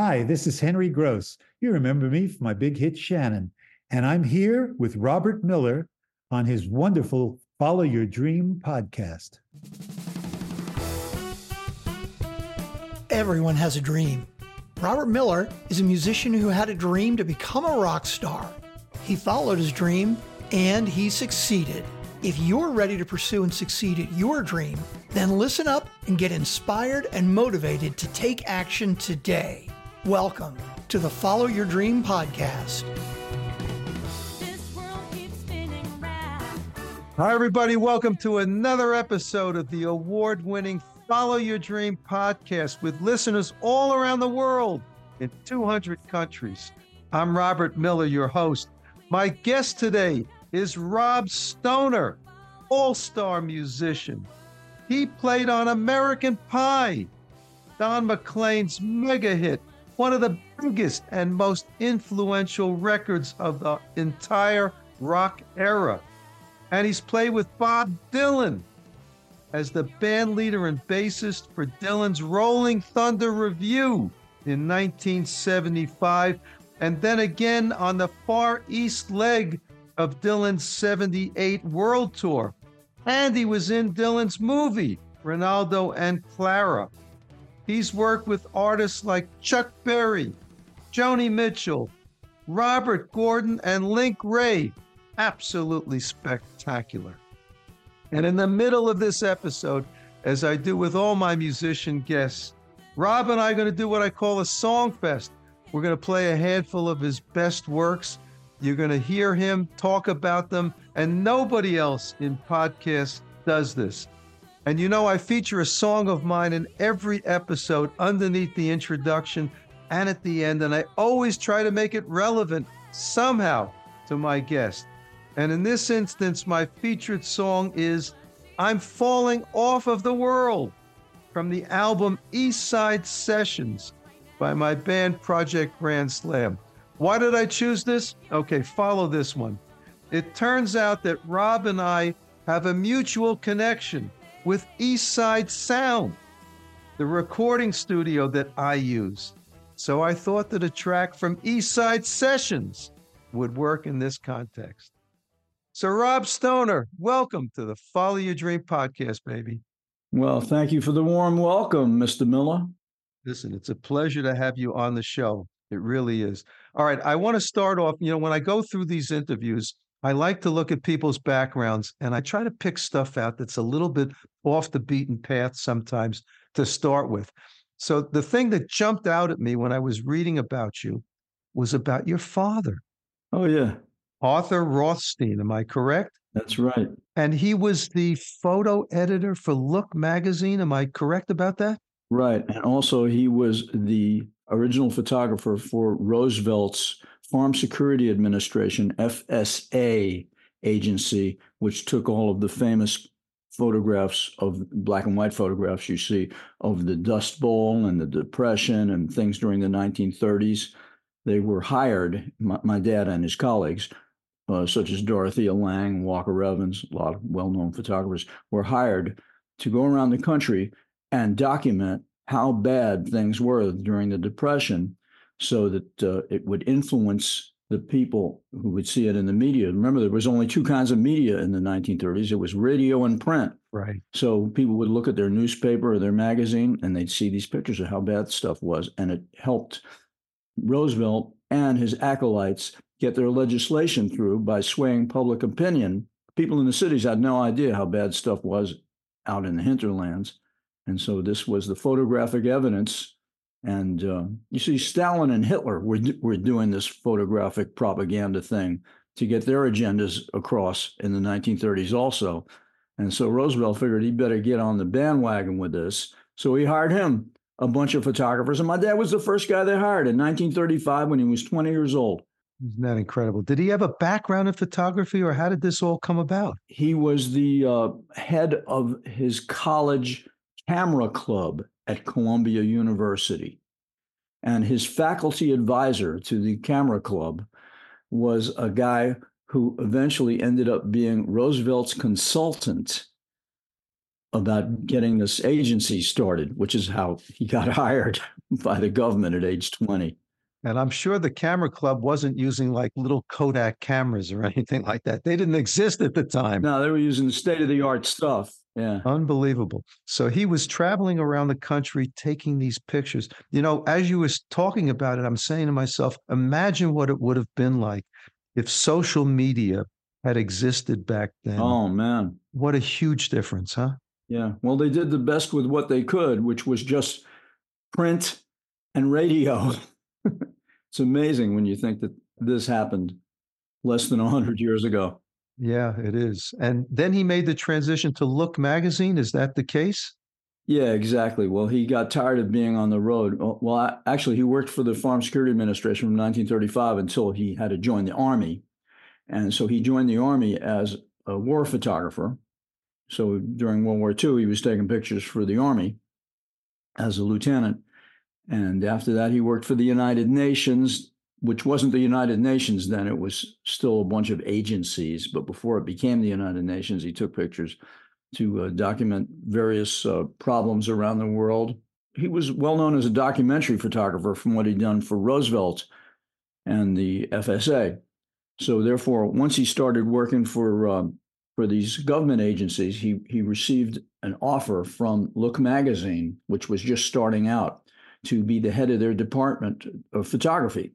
Hi, this is Henry Gross. You remember me from my big hit Shannon. And I'm here with Robert Miller on his wonderful Follow Your Dream podcast. Everyone has a dream. Robert Miller is a musician who had a dream to become a rock star. He followed his dream and he succeeded. If you're ready to pursue and succeed at your dream, then listen up and get inspired and motivated to take action today. Welcome to the Follow Your Dream podcast. Hi, everybody. Welcome to another episode of the award winning Follow Your Dream podcast with listeners all around the world in 200 countries. I'm Robert Miller, your host. My guest today is Rob Stoner, all star musician. He played on American Pie, Don McLean's mega hit, one of the biggest and most influential records of the entire rock era and he's played with Bob Dylan as the band leader and bassist for Dylan's Rolling Thunder Revue in 1975, and then again on the far east leg of Dylan's 78 World Tour. And he was in Dylan's movie, Renaldo and Clara. He's worked with artists like Chuck Berry, Joni Mitchell, Robert Gordon, and Link Wray, absolutely spectacular. And in the middle of this episode, as I do with all my musician guests, Rob and I are going to do what I call a song fest. We're going to play a handful of his best works. You're going to hear him talk about them, and nobody else in podcasts does this. And you know, I feature a song of mine in every episode underneath the introduction and at the end, and I always try to make it relevant somehow to my guest. And in this instance, my featured song is I'm Falling Off of the World from the album East Side Sessions by my band Project Grand Slam. Why did I choose this? Okay, follow this one. It turns out that Rob and I have a mutual connection with East Side Sound, the recording studio that I use. So I thought that a track from East Side Sessions would work in this context. So, Rob Stoner, welcome to the Follow Your Dream podcast, baby. Well, thank you for the warm welcome, Mr. Miller. Listen, it's a pleasure to have you on the show. It really is. All right. I want to start off. You know, when I go through these interviews, I like to look at people's backgrounds and I try to pick stuff out that's a little bit off the beaten path sometimes to start with. So, the thing that jumped out at me when I was reading about you was about your father. Oh, yeah. Arthur Rothstein. Am I correct? That's right. And he was the photo editor for Look magazine. Am I correct about that? Right. And also, he was the original photographer for Roosevelt's Farm Security Administration, FSA agency, which took all of the famous photographs of black and white photographs you see of the Dust Bowl and the Depression and things during the 1930s. They were hired, my, my dad and his colleagues uh, such as Dorothea Lange, Walker Evans, a lot of well known photographers, were hired to go around the country and document how bad things were during the Depression so that uh, it would influence the people who would see it in the media. Remember, there was only two kinds of media in the 1930s it was radio and print. Right. So people would look at their newspaper or their magazine and they'd see these pictures of how bad stuff was. And it helped Roosevelt and his acolytes get their legislation through by swaying public opinion. People in the cities had no idea how bad stuff was out in the hinterlands. And so this was the photographic evidence. And uh, you see, Stalin and Hitler were, were doing this photographic propaganda thing to get their agendas across in the 1930s also. And so Roosevelt figured he better get on the bandwagon with this. So he hired him a bunch of photographers. And my dad was the first guy they hired in 1935 when he was 20 years old. Isn't that incredible? Did he have a background in photography or how did this all come about? He was the uh, head of his college camera club at Columbia University. And his faculty advisor to the camera club was a guy who eventually ended up being Roosevelt's consultant about getting this agency started, which is how he got hired by the government at age 20. And I'm sure the camera club wasn't using like little Kodak cameras or anything like that. They didn't exist at the time. No, they were using the state of the art stuff. Yeah. Unbelievable. So he was traveling around the country taking these pictures. You know, as you was talking about it, I'm saying to myself, imagine what it would have been like if social media had existed back then. Oh man. What a huge difference, huh? Yeah. Well, they did the best with what they could, which was just print and radio. it's amazing when you think that this happened less than 100 years ago. Yeah, it is. And then he made the transition to Look magazine. Is that the case? Yeah, exactly. Well, he got tired of being on the road. Well, actually, he worked for the Farm Security Administration from 1935 until he had to join the Army. And so he joined the Army as a war photographer. So during World War II, he was taking pictures for the Army as a lieutenant. And after that, he worked for the United Nations which wasn't the United Nations then. It was still a bunch of agencies. But before it became the United Nations, he took pictures to uh, document various uh, problems around the world. He was well known as a documentary photographer from what he'd done for Roosevelt and the FSA. So therefore, once he started working for uh, for these government agencies, he he received an offer from Look magazine, which was just starting out, to be the head of their department of photography.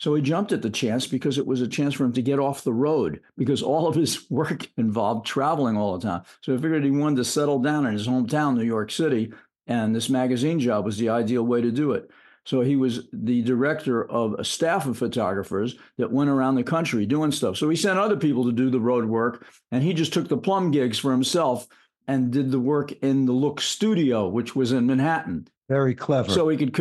So he jumped at the chance because it was a chance for him to get off the road because all of his work involved traveling all the time. So he figured he wanted to settle down in his hometown, New York City, and this magazine job was the ideal way to do it. So he was the director of a staff of photographers that went around the country doing stuff. So he sent other people to do the road work, and he just took the plum gigs for himself and did the work in the Look studio, which was in Manhattan. Very clever. So he could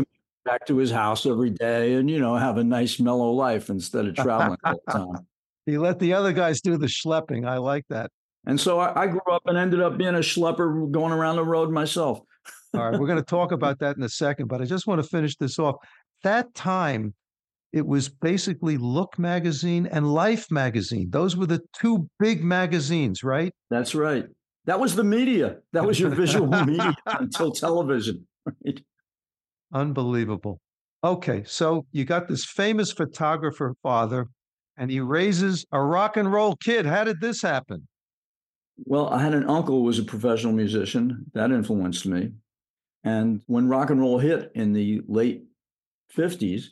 back to his house every day and, you know, have a nice mellow life instead of traveling all the time. He let the other guys do the schlepping. I like that. And so I, I grew up and ended up being a schlepper going around the road myself. all right, we're going to talk about that in a second, but I just want to finish this off. That time, it was basically Look magazine and Life magazine. Those were the two big magazines, right? That's right. That was the media. That was your visual media until television. Right? Unbelievable. Okay, so you got this famous photographer father, and he raises a rock and roll kid. How did this happen? Well, I had an uncle who was a professional musician. That influenced me. And when rock and roll hit in the late 50s,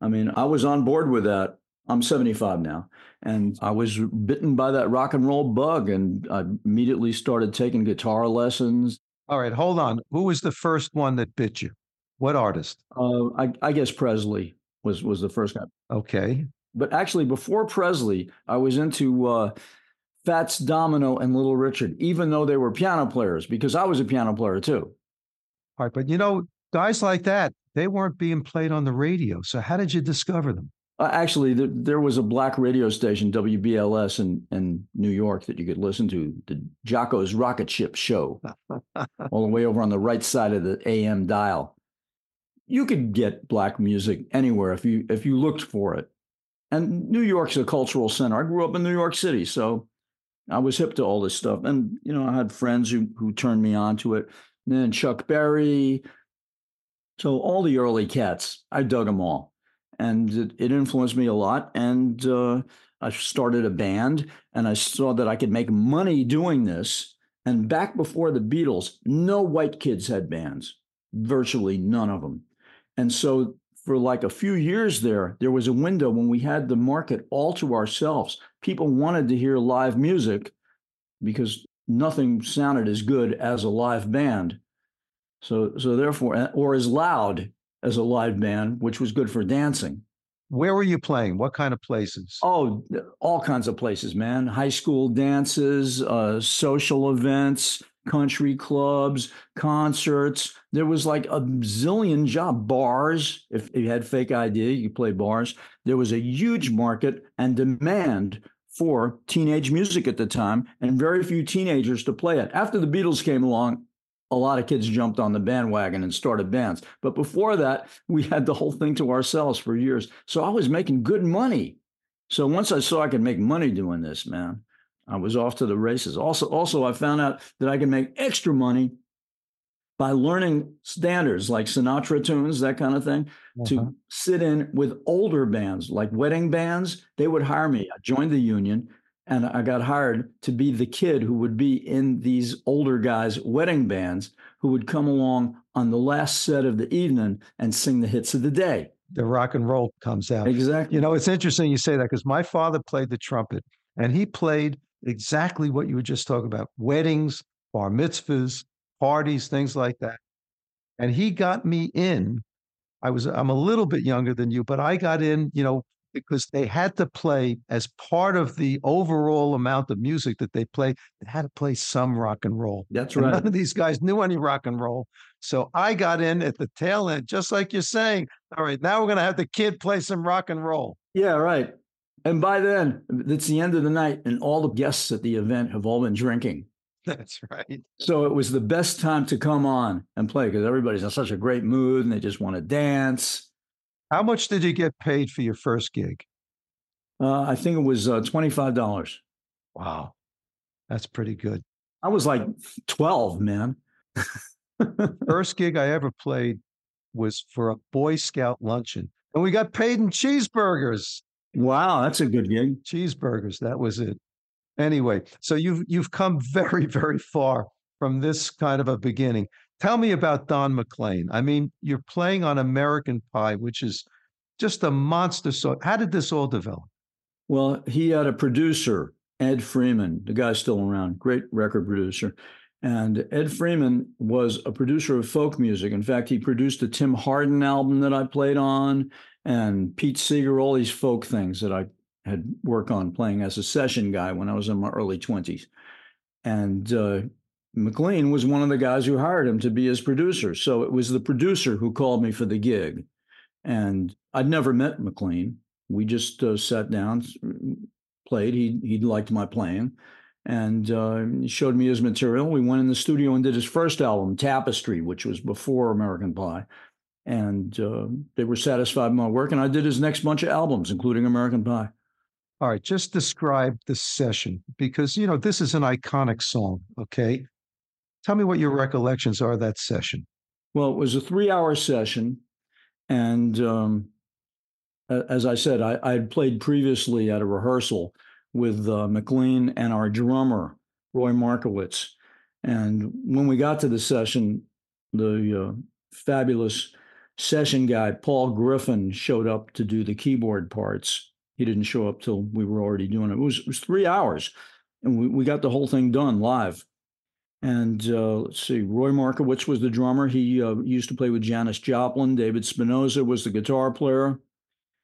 I mean, I was on board with that. I'm 75 now. And I was bitten by that rock and roll bug. And I immediately started taking guitar lessons. All right, hold on. Who was the first one that bit you? What artist? Uh, I, I guess Presley was was the first guy. Okay. But actually, before Presley, I was into uh, Fats Domino and Little Richard, even though they were piano players, because I was a piano player too. All right, but you know, guys like that, they weren't being played on the radio. So how did you discover them? Uh, actually, the, there was a black radio station, WBLS, in, in New York that you could listen to, the Jocko's Rocket Ship Show, all the way over on the right side of the AM dial you could get black music anywhere if you if you looked for it. And New York's a cultural center. I grew up in New York City, so I was hip to all this stuff. And you know, I had friends who who turned me on to it. And then Chuck Berry. So all the early cats, I dug them all, and it, it influenced me a lot. And uh, I started a band, and I saw that I could make money doing this. And back before the Beatles, no white kids had bands, virtually none of them. And so for like a few years there, there was a window when we had the market all to ourselves. People wanted to hear live music because nothing sounded as good as a live band. So, so therefore, or as loud as a live band, which was good for dancing. Where were you playing? What kind of places? Oh, all kinds of places, man. High school dances, uh, social events, country clubs, concerts. There was like a zillion job bars. If you had fake ID, you play bars. There was a huge market and demand for teenage music at the time, and very few teenagers to play it. After the Beatles came along, a lot of kids jumped on the bandwagon and started bands. But before that, we had the whole thing to ourselves for years. So I was making good money. So once I saw I could make money doing this, man, I was off to the races. Also, also, I found out that I can make extra money by learning standards like Sinatra tunes, that kind of thing, uh-huh. to sit in with older bands like wedding bands. They would hire me. I joined the union and I got hired to be the kid who would be in these older guys' wedding bands who would come along on the last set of the evening and sing the hits of the day. The rock and roll comes out. Exactly. You know, it's interesting you say that because my father played the trumpet and he played exactly what you were just talking about weddings, bar mitzvahs, parties, things like that. And he got me in. I was I'm a little bit younger than you, but I got in, you know, because they had to play as part of the overall amount of music that they play, they had to play some rock and roll. That's right. And none of these guys knew any rock and roll. So I got in at the tail end, just like you're saying. All right, now we're going to have the kid play some rock and roll. Yeah, right. And by then, it's the end of the night, and all the guests at the event have all been drinking. That's right. So it was the best time to come on and play because everybody's in such a great mood and they just want to dance. How much did you get paid for your first gig? Uh, I think it was uh, $25. Wow. That's pretty good. I was like 12, man. first gig I ever played was for a Boy Scout luncheon, and we got paid in cheeseburgers. Wow, that's a good gig. Cheeseburgers, that was it. Anyway, so you've you've come very very far from this kind of a beginning. Tell me about Don McLean. I mean, you're playing on American Pie, which is just a monster song. How did this all develop? Well, he had a producer, Ed Freeman. The guy's still around, great record producer. And Ed Freeman was a producer of folk music. In fact, he produced a Tim Hardin album that I played on, and Pete Seeger, all these folk things that I had worked on playing as a session guy when I was in my early 20s. And uh, McLean was one of the guys who hired him to be his producer. So it was the producer who called me for the gig. And I'd never met McLean. We just uh, sat down, played. He he liked my playing, and uh, showed me his material. We went in the studio and did his first album, Tapestry, which was before American Pie. And uh, they were satisfied with my work. And I did his next bunch of albums, including American Pie. All right, just describe the session because you know this is an iconic song. Okay, tell me what your recollections are of that session. Well, it was a three-hour session, and um, as I said, I, I had played previously at a rehearsal with uh, McLean and our drummer Roy Markowitz, and when we got to the session, the uh, fabulous session guy Paul Griffin showed up to do the keyboard parts he didn't show up till we were already doing it. It was, it was three hours, and we, we got the whole thing done live. And uh, let's see, Roy Markowitz was the drummer. He uh, used to play with Janis Joplin. David Spinozza was the guitar player,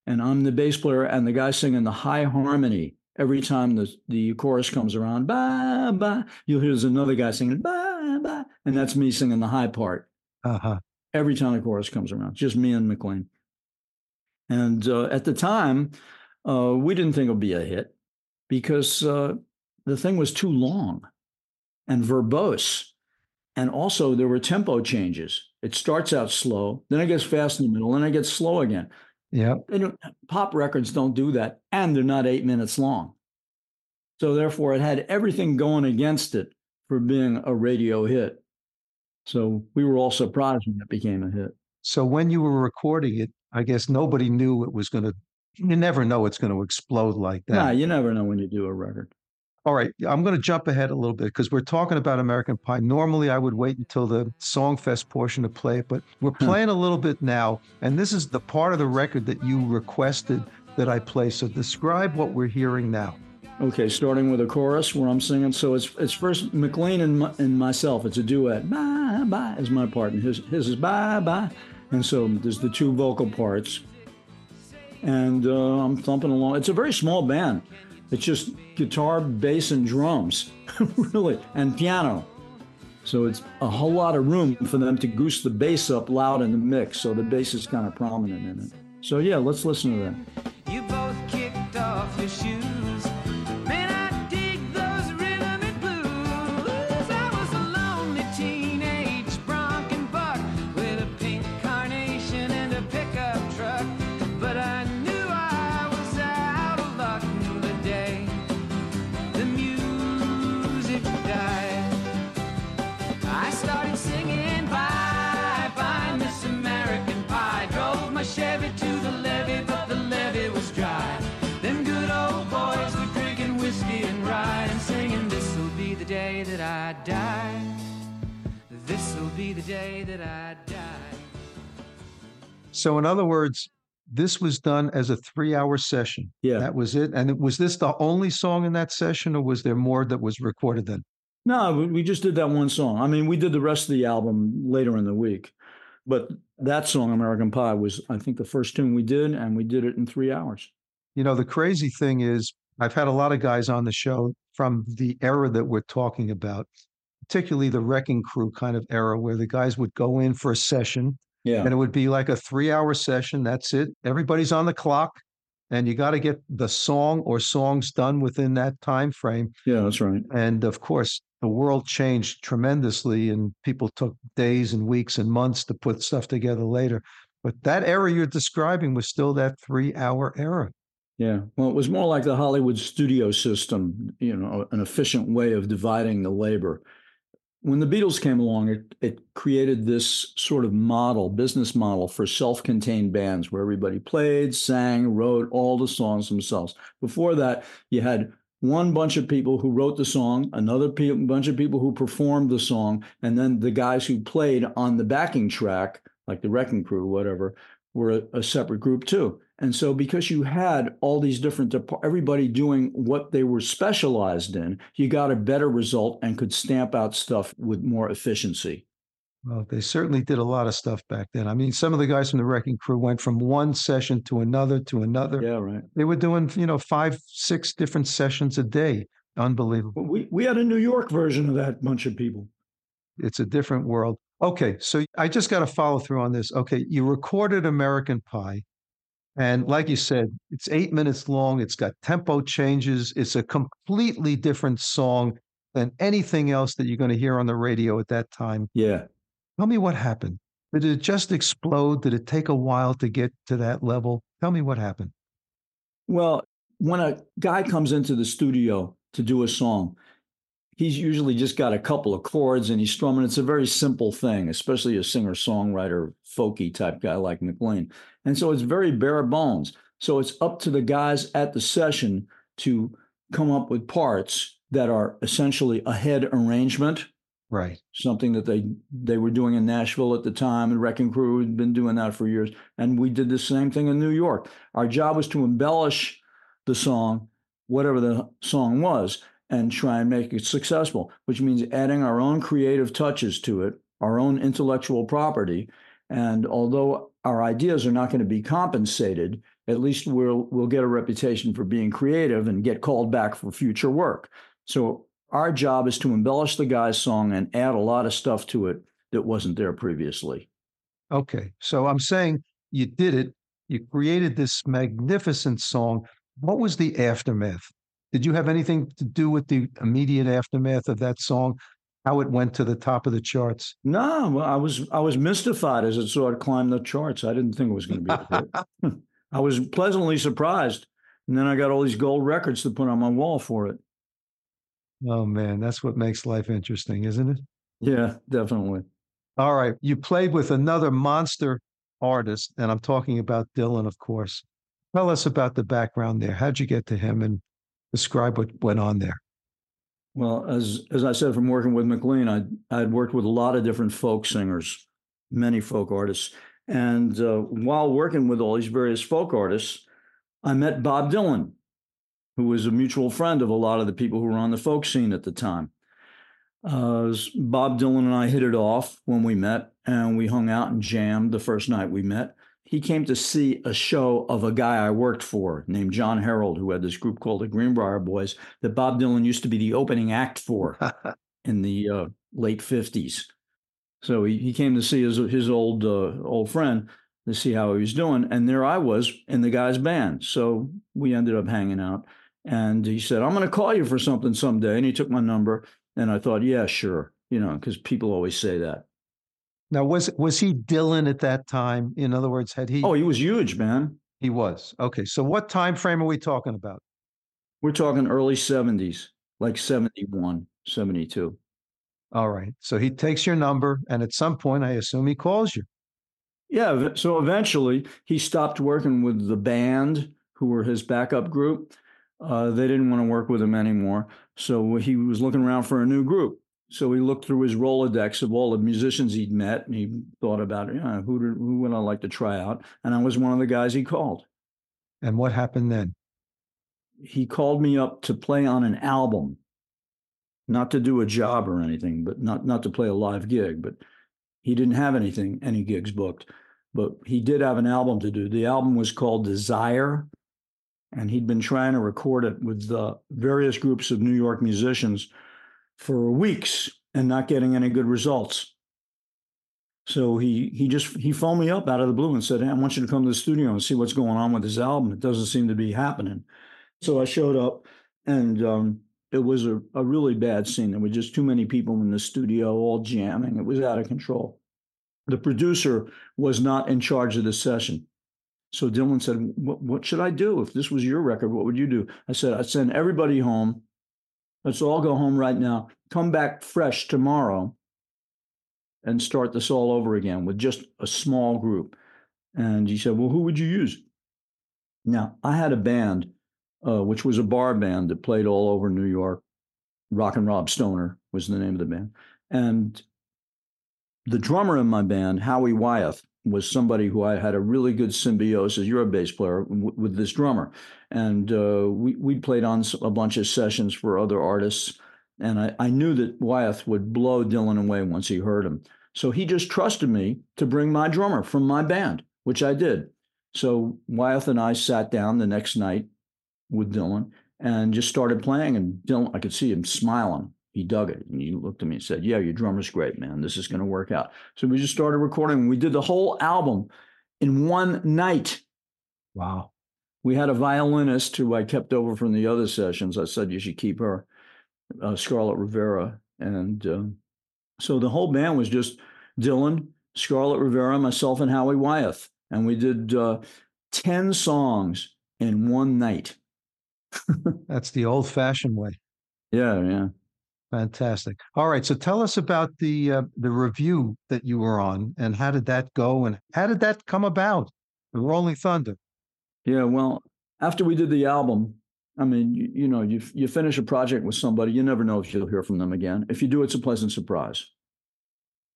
and I'm the bass player. And the guy singing the high harmony every time the the chorus comes around. Bye bye. You'll hear there's another guy singing bye bye, and that's me singing the high part. Uh huh. Every time the chorus comes around, just me and McLean. And uh, at the time, uh, we didn't think it would be a hit because uh, the thing was too long and verbose. And also, there were tempo changes. It starts out slow, then it gets fast in the middle, then it gets slow again. Yeah. Pop records don't do that, and they're not eight minutes long. So, therefore, it had everything going against it for being a radio hit. So, we were all surprised when it became a hit. So, when you were recording it, I guess nobody knew it was going to you never know it's going to explode like that. Nah, you never know when you do a record. All right, I'm going to jump ahead a little bit because we're talking about American Pie. Normally, I would wait until the Songfest portion to play it, but we're playing a little bit now, and this is the part of the record that you requested that I play. So describe what we're hearing now. Okay, starting with a chorus where I'm singing. So it's it's first McLean and, my, and myself. It's a duet. Bye bye is my part, and his his is bye bye, and so there's the two vocal parts and uh, I'm thumping along. It's a very small band. It's just guitar, bass, and drums, really, and piano. So it's a whole lot of room for them to goose the bass up loud in the mix. So the bass is kind of prominent in it. So yeah, let's listen to that. Day that I die. So, in other words, this was done as a three hour session. Yeah. That was it. And was this the only song in that session, or was there more that was recorded then? No, we- we just did that one song. I mean, we did the rest of the album later in the week, but that song, American Pie, was I think the first tune we did, and we did it in three hours. You know, the crazy thing is, I've had a lot of guys on the show from the era that we're talking about, particularly the Wrecking Crew kind of era, where the guys would go in for a session Yeah, and it would be like a three hour session. That's it. Everybody's on the clock. And you got to get the song or songs done within that time frame. yeah, that's right. And of course, the world changed tremendously, and people took days and weeks and months to put stuff together later. But that era you're describing was still that three hour era. Yeah. Well, it was more like the Hollywood studio system, you know, an efficient way of dividing the labor. When the Beatles came along, it, it created this sort of model, business model for self contained bands where everybody played, sang, wrote all the songs themselves. Before that, you had one bunch of people who wrote the song, another pe- bunch of people who performed the song, and then the guys who played on the backing track, like the Wrecking Crew, whatever, were a, a separate group too. And so, because you had all these different, everybody doing what they were specialized in, you got a better result and could stamp out stuff with more efficiency. Well, they certainly did a lot of stuff back then. I mean, some of the guys from the Wrecking Crew went from one session to another to another. Yeah, right. They were doing, you know, five, six different sessions a day. Unbelievable. We we had a New York version of that bunch of people. It's a different world. Okay, so I just got to follow through on this. Okay, you recorded American Pie. And like you said, it's eight minutes long. It's got tempo changes. It's a completely different song than anything else that you're going to hear on the radio at that time. Yeah. Tell me what happened. Did it just explode? Did it take a while to get to that level? Tell me what happened. Well, when a guy comes into the studio to do a song, he's usually just got a couple of chords and he's strumming. It's a very simple thing, especially a singer songwriter, folky type guy like McLean. And so it's very bare bones. So it's up to the guys at the session to come up with parts that are essentially a head arrangement Right. something that they they were doing in Nashville at the time, and Wrecking Crew had been doing that for years. And we did the same thing in New York. Our job was to embellish the song, whatever the song was, and try and make it successful, which means adding our own creative touches to it, our own intellectual property. And although our ideas are not going to be compensated, at least we'll we'll get a reputation for being creative and get called back for future work. So our job is to embellish the guy's song and add a lot of stuff to it that wasn't there previously. Okay. So I'm saying you did it. You created this magnificent song. What was the aftermath? Did you have anything to do with the immediate aftermath of that song? How it went to the top of the charts? No, well, I was I was mystified as it sort of climbed the charts. I didn't think it was going to be a hit. I was pleasantly surprised, and then I got all these gold records to put on my wall for it. Oh man, that's what makes life interesting, isn't it? Yeah, definitely. All right. You played with another monster artist, and I'm talking about Dylan, of course. Tell us about the background there. How'd you get to him and describe what went on there? Well, as as I said, from working with McLean, I I'd worked with a lot of different folk singers, many folk artists, and uh, while working with all these various folk artists, I met Bob Dylan, who was a mutual friend of a lot of the people who were on the folk scene at the time. Uh, Bob Dylan and I hit it off when we met, and we hung out and jammed the first night we met. He came to see a show of a guy I worked for named John Herald, who had this group called the Greenbriar Boys that Bob Dylan used to be the opening act for in the uh, late 50s. So he, he came to see his, his old uh, old friend to see how he was doing. And there I was in the guy's band. So we ended up hanging out. And he said, I'm going to call you for something someday. And he took my number. And I thought, yeah, sure. You know, because people always say that. Now, was was he Dylan at that time? In other words, had he? Oh, he was huge, man. he was. Okay. So, what time frame are we talking about? We're talking early 70s, like 71, 72. All right. So he takes your number, and at some point, I assume he calls you. Yeah. So eventually he stopped working with the band, who were his backup group. Uh, they didn't want to work with him anymore. So he was looking around for a new group. So he looked through his Rolodex of all the musicians he'd met and he thought about, yeah, who, did, who would I like to try out? And I was one of the guys he called. And what happened then? He called me up to play on an album, not to do a job or anything, but not, not to play a live gig, but he didn't have anything, any gigs booked, but he did have an album to do. The album was called Desire, and he'd been trying to record it with uh, various groups of New York musicians for weeks and not getting any good results. So he he just he phoned me up out of the blue and said, "Hey, I want you to come to the studio and see what's going on with this album. It doesn't seem to be happening." So I showed up, and um, it was a, a really bad scene. There were just too many people in the studio, all jamming. It was out of control. The producer was not in charge of the session. So Dylan said, what, what should I do? If this was your record, what would you do? I said, I'd send everybody home. Let's all go home right now. Come back fresh tomorrow and start this all over again with just a small group. And he said, Well, who would you use? Now, I had a band, uh, which was a bar band that played all over New York. Rock and Rob Stoner was the name of the band. And the drummer in my band, Howie Wyeth, was somebody who I had a really good symbiosis. You're a bass player with this drummer, and uh, we we played on a bunch of sessions for other artists. And I, I knew that Wyeth would blow Dylan away once he heard him. So he just trusted me to bring my drummer from my band, which I did. So Wyeth and I sat down the next night with Dylan and just started playing. And Dylan, I could see him smiling. He dug it. And he looked at me and said, Yeah, your drummer's great, man. This is going to work out. So we just started recording. We did the whole album in one night. Wow. We had a violinist who I kept over from the other sessions. I said, You should keep her, uh, Scarlett Rivera. And um, so the whole band was just Dylan, Scarlett Rivera, myself, and Howie Wyeth. And we did uh, 10 songs in one night. That's the old fashioned way. Yeah, yeah. Fantastic. All right. So tell us about the uh, the revue that you were on and how did that go and how did that come about? The Rolling Thunder. Yeah, well, after we did the album, I mean, you, you know, you you finish a project with somebody, you never know if you'll hear from them again. If you do, it's a pleasant surprise.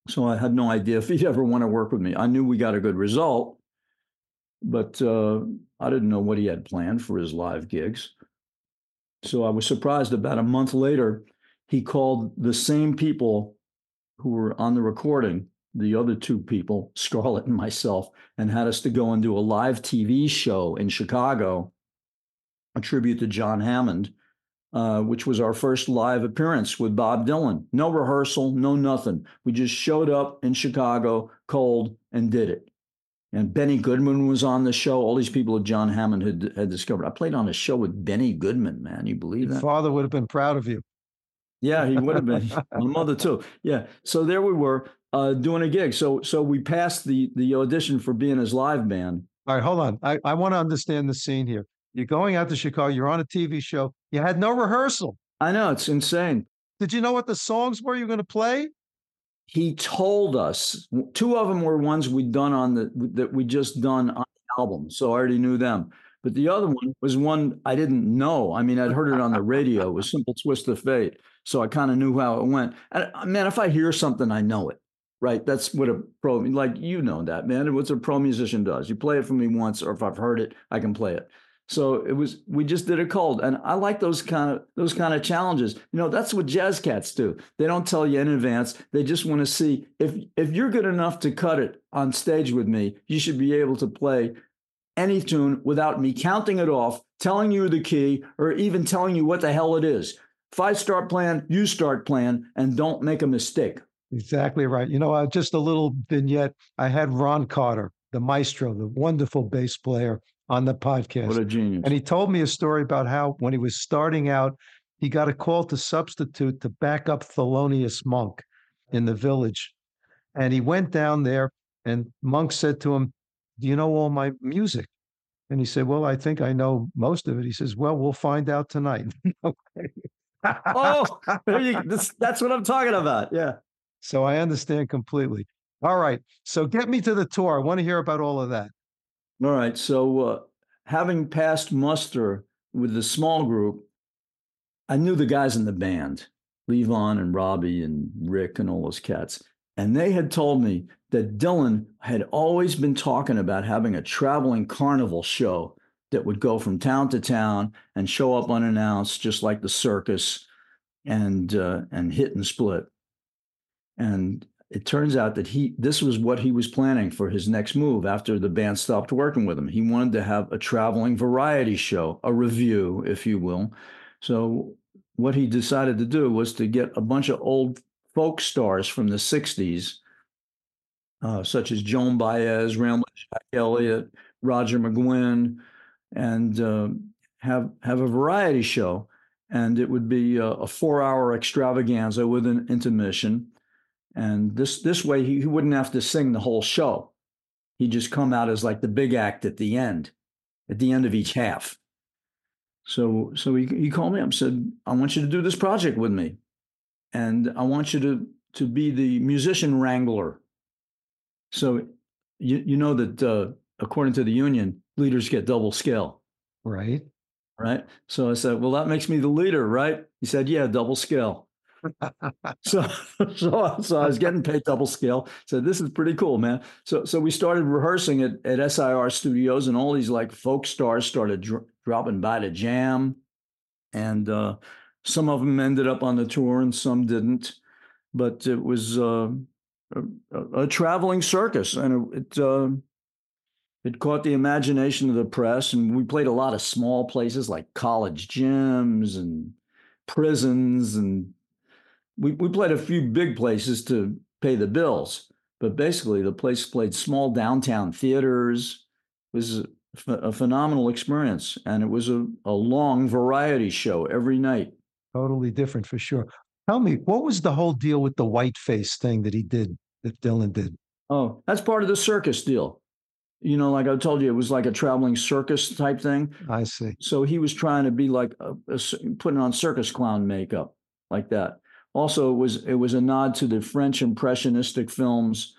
So I had no idea if he'd ever want to work with me. I knew we got a good result, but uh, I didn't know what he had planned for his live gigs. So I was surprised about a month later, he called the same people who were on the recording, the other two people, Scarlett and myself, and had us to go and do a live TV show in Chicago, a tribute to John Hammond, uh, which was our first live appearance with Bob Dylan. No rehearsal, no nothing. We just showed up in Chicago cold and did it. And Benny Goodman was on the show. All these people that John Hammond had, had discovered. I played on a show with Benny Goodman, man. You believe Your that? father would have been proud of you. Yeah, he would have been. My mother too. Yeah. So there we were uh, doing a gig. So so we passed the the audition for being his live band. All right, hold on. I, I want to understand the scene here. You're going out to Chicago, you're on a TV show, you had no rehearsal. I know it's insane. Did you know what the songs were you're going to play? He told us two of them were ones we'd done on the that we just done on the album, so I already knew them. But the other one was one I didn't know. I mean, I'd heard it on the radio. It was "Simple Twist of Fate," so I kind of knew how it went. And uh, man, if I hear something, I know it. Right? That's what a pro like you know that man. What's a pro musician does. You play it for me once, or if I've heard it, I can play it. So it was we just did a cold. And I like those kind of those kind of challenges. You know, that's what jazz cats do. They don't tell you in advance. They just want to see if if you're good enough to cut it on stage with me, you should be able to play any tune without me counting it off, telling you the key, or even telling you what the hell it is. If I start playing, you start playing, and don't make a mistake. Exactly right. You know, uh, just a little vignette. I had Ron Carter, the maestro, the wonderful bass player, on the podcast. What a genius. And he told me a story about how when he was starting out, he got a call to substitute to back up Thelonious Monk in the village. And he went down there, and Monk said to him, Do you know all my music? And he said, Well, I think I know most of it. He says, Well, we'll find out tonight. oh, you, this, that's what I'm talking about. Yeah. So I understand completely. All right. So get me to the tour. I want to hear about all of that. All right. So, uh, having passed muster with the small group, I knew the guys in the band, Levon and Robbie and Rick and all those cats. And they had told me that Dylan had always been talking about having a traveling carnival show that would go from town to town and show up unannounced, just like the circus, and uh, and hit and split. And it turns out that he this was what he was planning for his next move after the band stopped working with him. He wanted to have a traveling variety show, a revue, if you will. So what he decided to do was to get a bunch of old folk stars from the 60s, uh, such as Joan Baez, Ramblin' Jack Elliott, Roger McGuinn, and uh, have have a variety show. And it would be a, a four-hour extravaganza with an intermission. And this this way, he, he wouldn't have to sing the whole show. He'd just come out as like the big act at the end, at the end of each half. So so he, he called me up and said, I want you to do this project with me. And I want you to to be the musician wrangler. So you you know that uh, according to the union, leaders get double scale. Right. Right. So I said, Well, that makes me the leader, right? He said, Yeah, double scale. so, so, so I was getting paid double scale. So this is pretty cool, man. So, so we started rehearsing at, at SIR Studios, and all these like folk stars started dr- dropping by to jam, and uh, some of them ended up on the tour, and some didn't. But it was uh, a, a, traveling circus, and it it, uh, it caught the imagination of the press. And we played a lot of small places like college gyms and prisons and we, we played a few big places to pay the bills, but basically the place played small downtown theaters. It was a, a phenomenal experience, and it was a, a long variety show every night. Totally different for sure. Tell me, what was the whole deal with the white face thing that he did, that Dylan did? Oh, that's part of the circus deal. You know, like I told you, it was like a traveling circus type thing. I see. So he was trying to be like a, a, putting on circus clown makeup, like that. Also, it was it was a nod to the French impressionistic films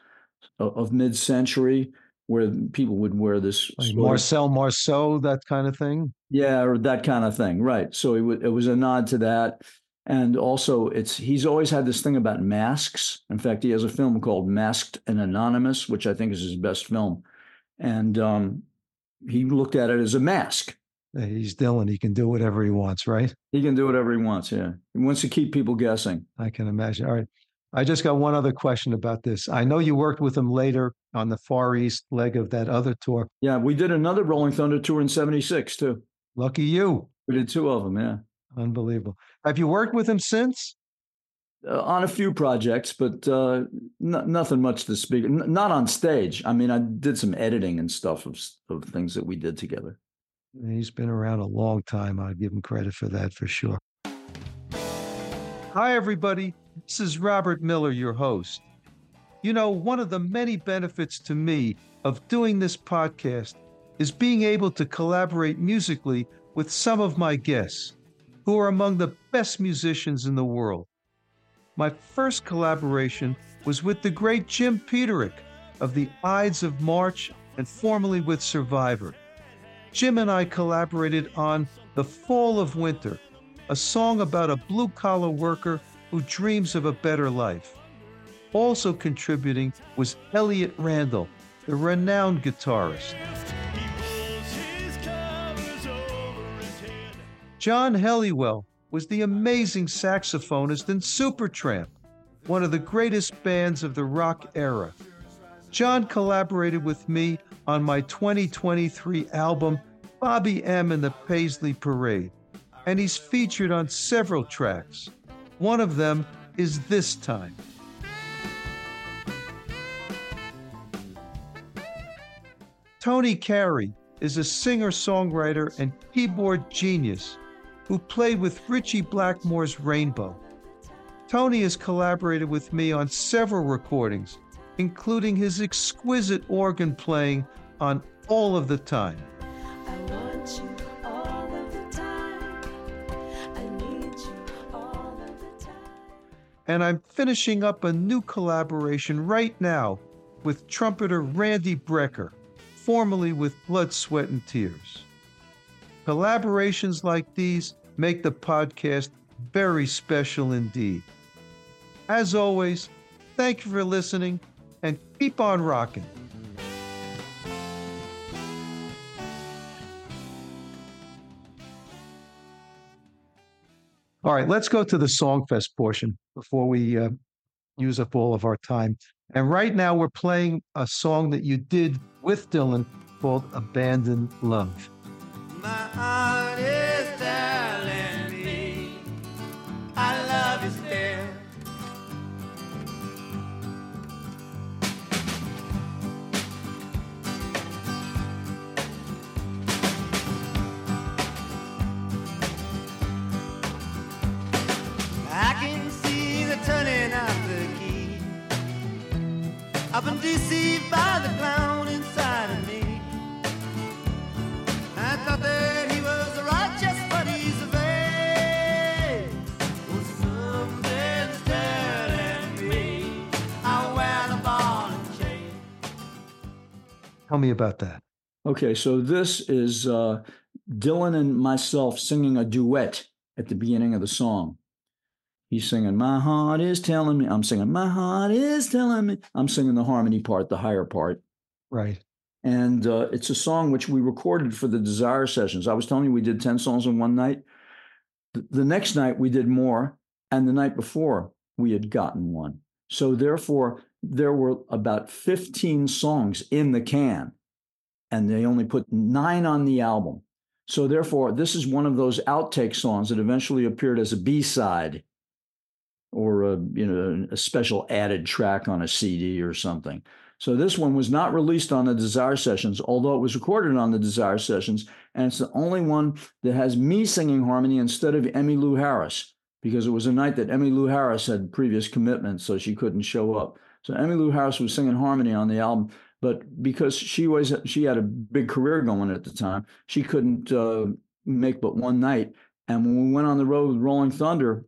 of, of mid-century, where people would wear this like Marcel Marceau, that kind of thing. Yeah, or that kind of thing, right? So it, w- it was a nod to that, and also it's he's always had this thing about masks. In fact, he has a film called Masked and Anonymous, which I think is his best film, and um, he looked at it as a mask he's Dylan. He can do whatever he wants, right? He can do whatever he wants. Yeah. He wants to keep people guessing. I can imagine. All right. I just got one other question about this. I know you worked with him later on the Far East leg of that other tour. Yeah. We did another Rolling Thunder tour in 76, too. Lucky you. We did two of them. Yeah. Unbelievable. Have you worked with him since? Uh, on a few projects, but uh, n- nothing much to speak. N- not on stage. I mean, I did some editing and stuff of, of things that we did together. He's been around a long time. I give him credit for that for sure. Hi, everybody. This is Robert Miller, your host. You know, one of the many benefits to me of doing this podcast is being able to collaborate musically with some of my guests, who are among the best musicians in the world. My first collaboration was with the great Jim Peterick of the Ides of March and formerly with Survivor. Jim and I collaborated on The Fall of Winter, a song about a blue collar worker who dreams of a better life. Also contributing was Elliott Randall, the renowned guitarist. John Helliwell was the amazing saxophonist in Supertramp, one of the greatest bands of the rock era. John collaborated with me on my 2023 album, Bobby M. and the Paisley Parade, and he's featured on several tracks. One of them is This Time. Tony Carey is a singer songwriter and keyboard genius who played with Ritchie Blackmore's Rainbow. Tony has collaborated with me on several recordings, including his exquisite organ playing on All of the Time. And I'm finishing up a new collaboration right now with trumpeter Randy Brecker, formerly with Blood, Sweat, and Tears. Collaborations like these make the podcast very special indeed. As always, thank you for listening keep on rocking. All right, let's go to the Songfest portion before we uh, use up all of our time. And right now, we're playing a song that you did with Dylan called Abandoned Love. Tell me about that. Okay, so this is uh, Dylan and myself singing a duet at the beginning of the song. He's singing, My heart is telling me. I'm singing, My heart is telling me. I'm singing the harmony part, the higher part. Right. And uh, it's a song which we recorded for the Desire sessions. I was telling you we did 10 songs in one night. The, the next night we did more. And the night before we had gotten one. So therefore, there were about 15 songs in the can. And they only put nine on the album. So therefore, this is one of those outtake songs that eventually appeared as a B-side or a you know a special added track on a CD or something. So this one was not released on the Desire Sessions, although it was recorded on the Desire Sessions, and it's the only one that has me singing harmony instead of Emmylou Harris because it was a night that Emmylou Harris had previous commitments, so she couldn't show up. So Emmylou Harris was singing harmony on the album, but because she was she had a big career going at the time, she couldn't uh, make but one night. And when we went on the road with Rolling Thunder,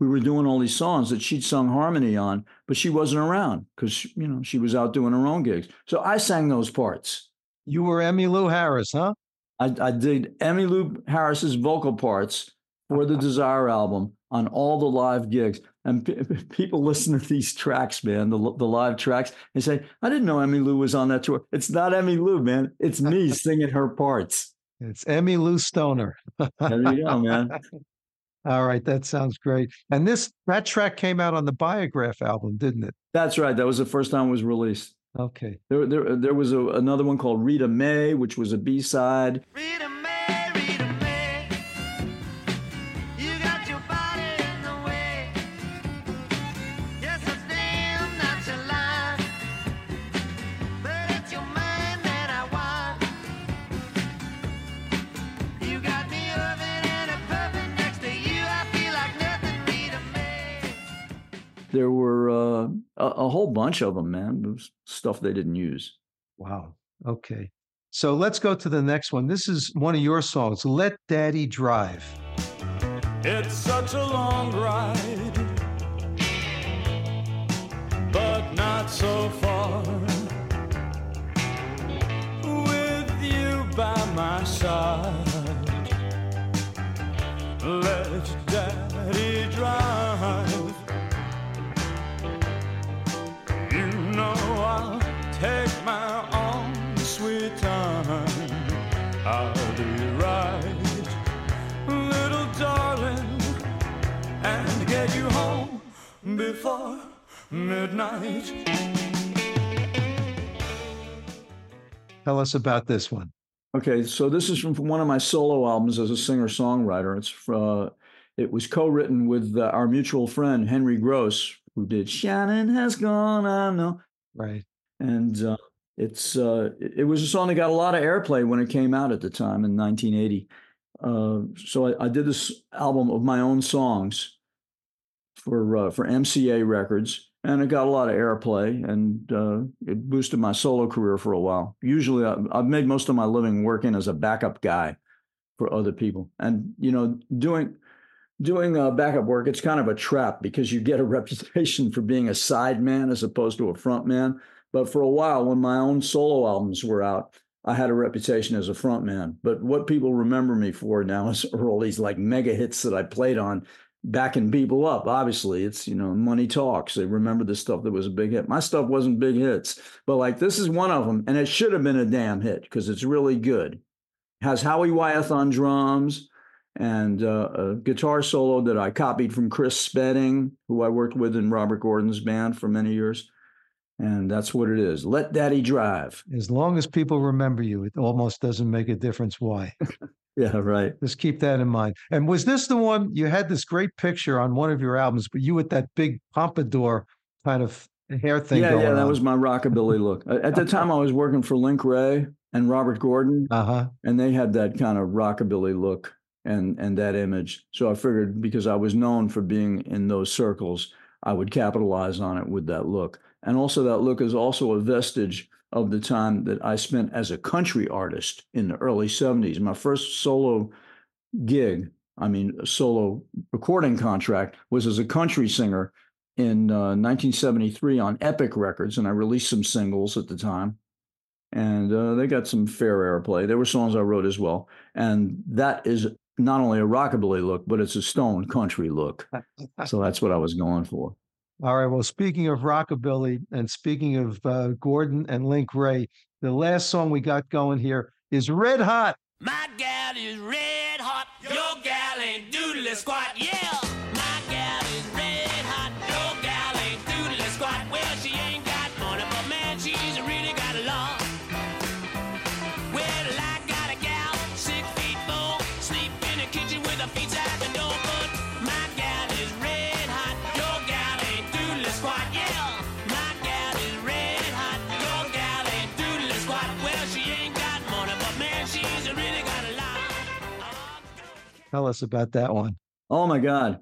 we were doing all these songs that she'd sung harmony on, but she wasn't around because you know she was out doing her own gigs. So I sang those parts. You were Emmylou Harris, huh? I, I did Emmylou Harris's vocal parts for the Desire album on all the live gigs. And p- p- people listen to these tracks, man, the, the live tracks, and say, I didn't know Emmylou was on that tour. It's not Emmylou, man. It's me singing her parts. It's Emmy Lou Stoner. There you go, man. All right, that sounds great. And this that track came out on the Biograph album, didn't it? That's right. That was the first time it was released. Okay. There, there, there was a, another one called Rita May, which was a B side. Rita May, There were uh, a, a whole bunch of them, man. It was stuff they didn't use. Wow. Okay. So let's go to the next one. This is one of your songs, Let Daddy Drive. It's such a long ride, but not so far. With you by my side, let daddy drive. Before midnight. Tell us about this one. Okay, so this is from, from one of my solo albums as a singer songwriter. It's uh, it was co-written with uh, our mutual friend Henry Gross, who did "Shannon Has Gone." I know, Right. and uh, it's uh, it, it was a song that got a lot of airplay when it came out at the time in 1980. Uh, so I, I did this album of my own songs for uh, for MCA Records, and it got a lot of airplay, and uh, it boosted my solo career for a while. Usually, I, I've made most of my living working as a backup guy for other people, and you know, doing doing uh, backup work, it's kind of a trap because you get a reputation for being a side man as opposed to a front man. But for a while, when my own solo albums were out, I had a reputation as a frontman. But what people remember me for now is all these like mega hits that I played on, backing people up. Obviously, it's you know money talks. They remember the stuff that was a big hit. My stuff wasn't big hits, but like this is one of them, and it should have been a damn hit because it's really good. has Howie Wyeth on drums and uh, a guitar solo that I copied from Chris Spedding, who I worked with in Robert Gordon's band for many years. And that's what it is. Let Daddy drive. As long as people remember you, it almost doesn't make a difference why. yeah, right. Just keep that in mind. And was this the one you had this great picture on one of your albums, but you with that big pompadour kind of hair thing yeah, yeah, that on? was my rockabilly look. At the time, I was working for Link Wray and Robert Gordon, uh-huh. and they had that kind of rockabilly look and and that image. So I figured because I was known for being in those circles, I would capitalize on it with that look. And also, that look is also a vestige of the time that I spent as a country artist in the early 70s. My first solo gig, I mean, solo recording contract, was as a country singer in uh, 1973 on Epic Records. And I released some singles at the time. And uh, they got some fair airplay. There were songs I wrote as well. And that is not only a rockabilly look, but it's a stone country look. so that's what I was going for. All right. Well, speaking of rockabilly and speaking of uh, Gordon and Link Wray, the last song we got going here is Red Hot. My gal is red hot. Your gal ain't doodly squat. Yeah. Tell us about that one. Oh my God.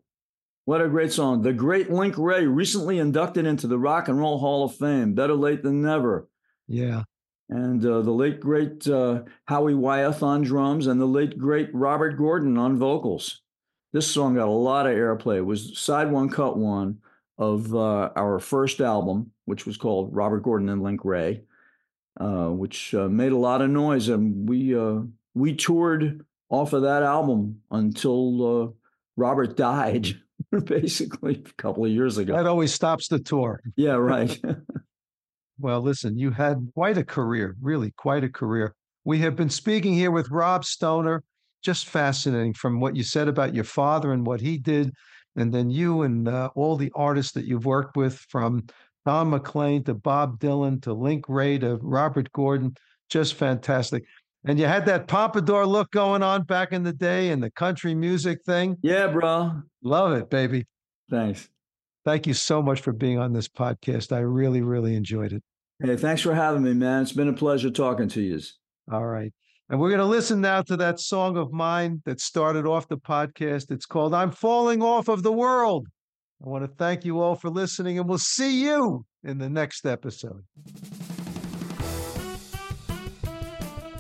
What a great song. The great Link Wray recently inducted into the Rock and Roll Hall of Fame. Better late than never. Yeah. And uh, the late great uh, Howie Wyeth on drums and the late great Robert Gordon on vocals. This song got a lot of airplay. It was side one, cut one of uh, our first album, which was called Robert Gordon and Link Wray, uh, which uh, made a lot of noise. And we uh, we toured off of that album until Robert died, basically a couple of years ago. That always stops the tour. Yeah, right. Well, listen, you had quite a career, really quite a career. We have been speaking here with Rob Stoner. Just fascinating from what you said about your father and what he did, and then you and uh, all the artists that you've worked with, from Don McLean to Bob Dylan to Link Wray to Robert Gordon. Just fantastic. And you had that pompadour look going on back in the day and the country music thing. Yeah, bro. Love it, baby. Thanks. Thank you so much for being on this podcast. I really, really enjoyed it. Hey, thanks for having me, man. It's been a pleasure talking to you. All right. And we're going to listen now to that song of mine that started off the podcast. It's called I'm Falling Off of the World. I want to thank you all for listening, and we'll see you in the next episode.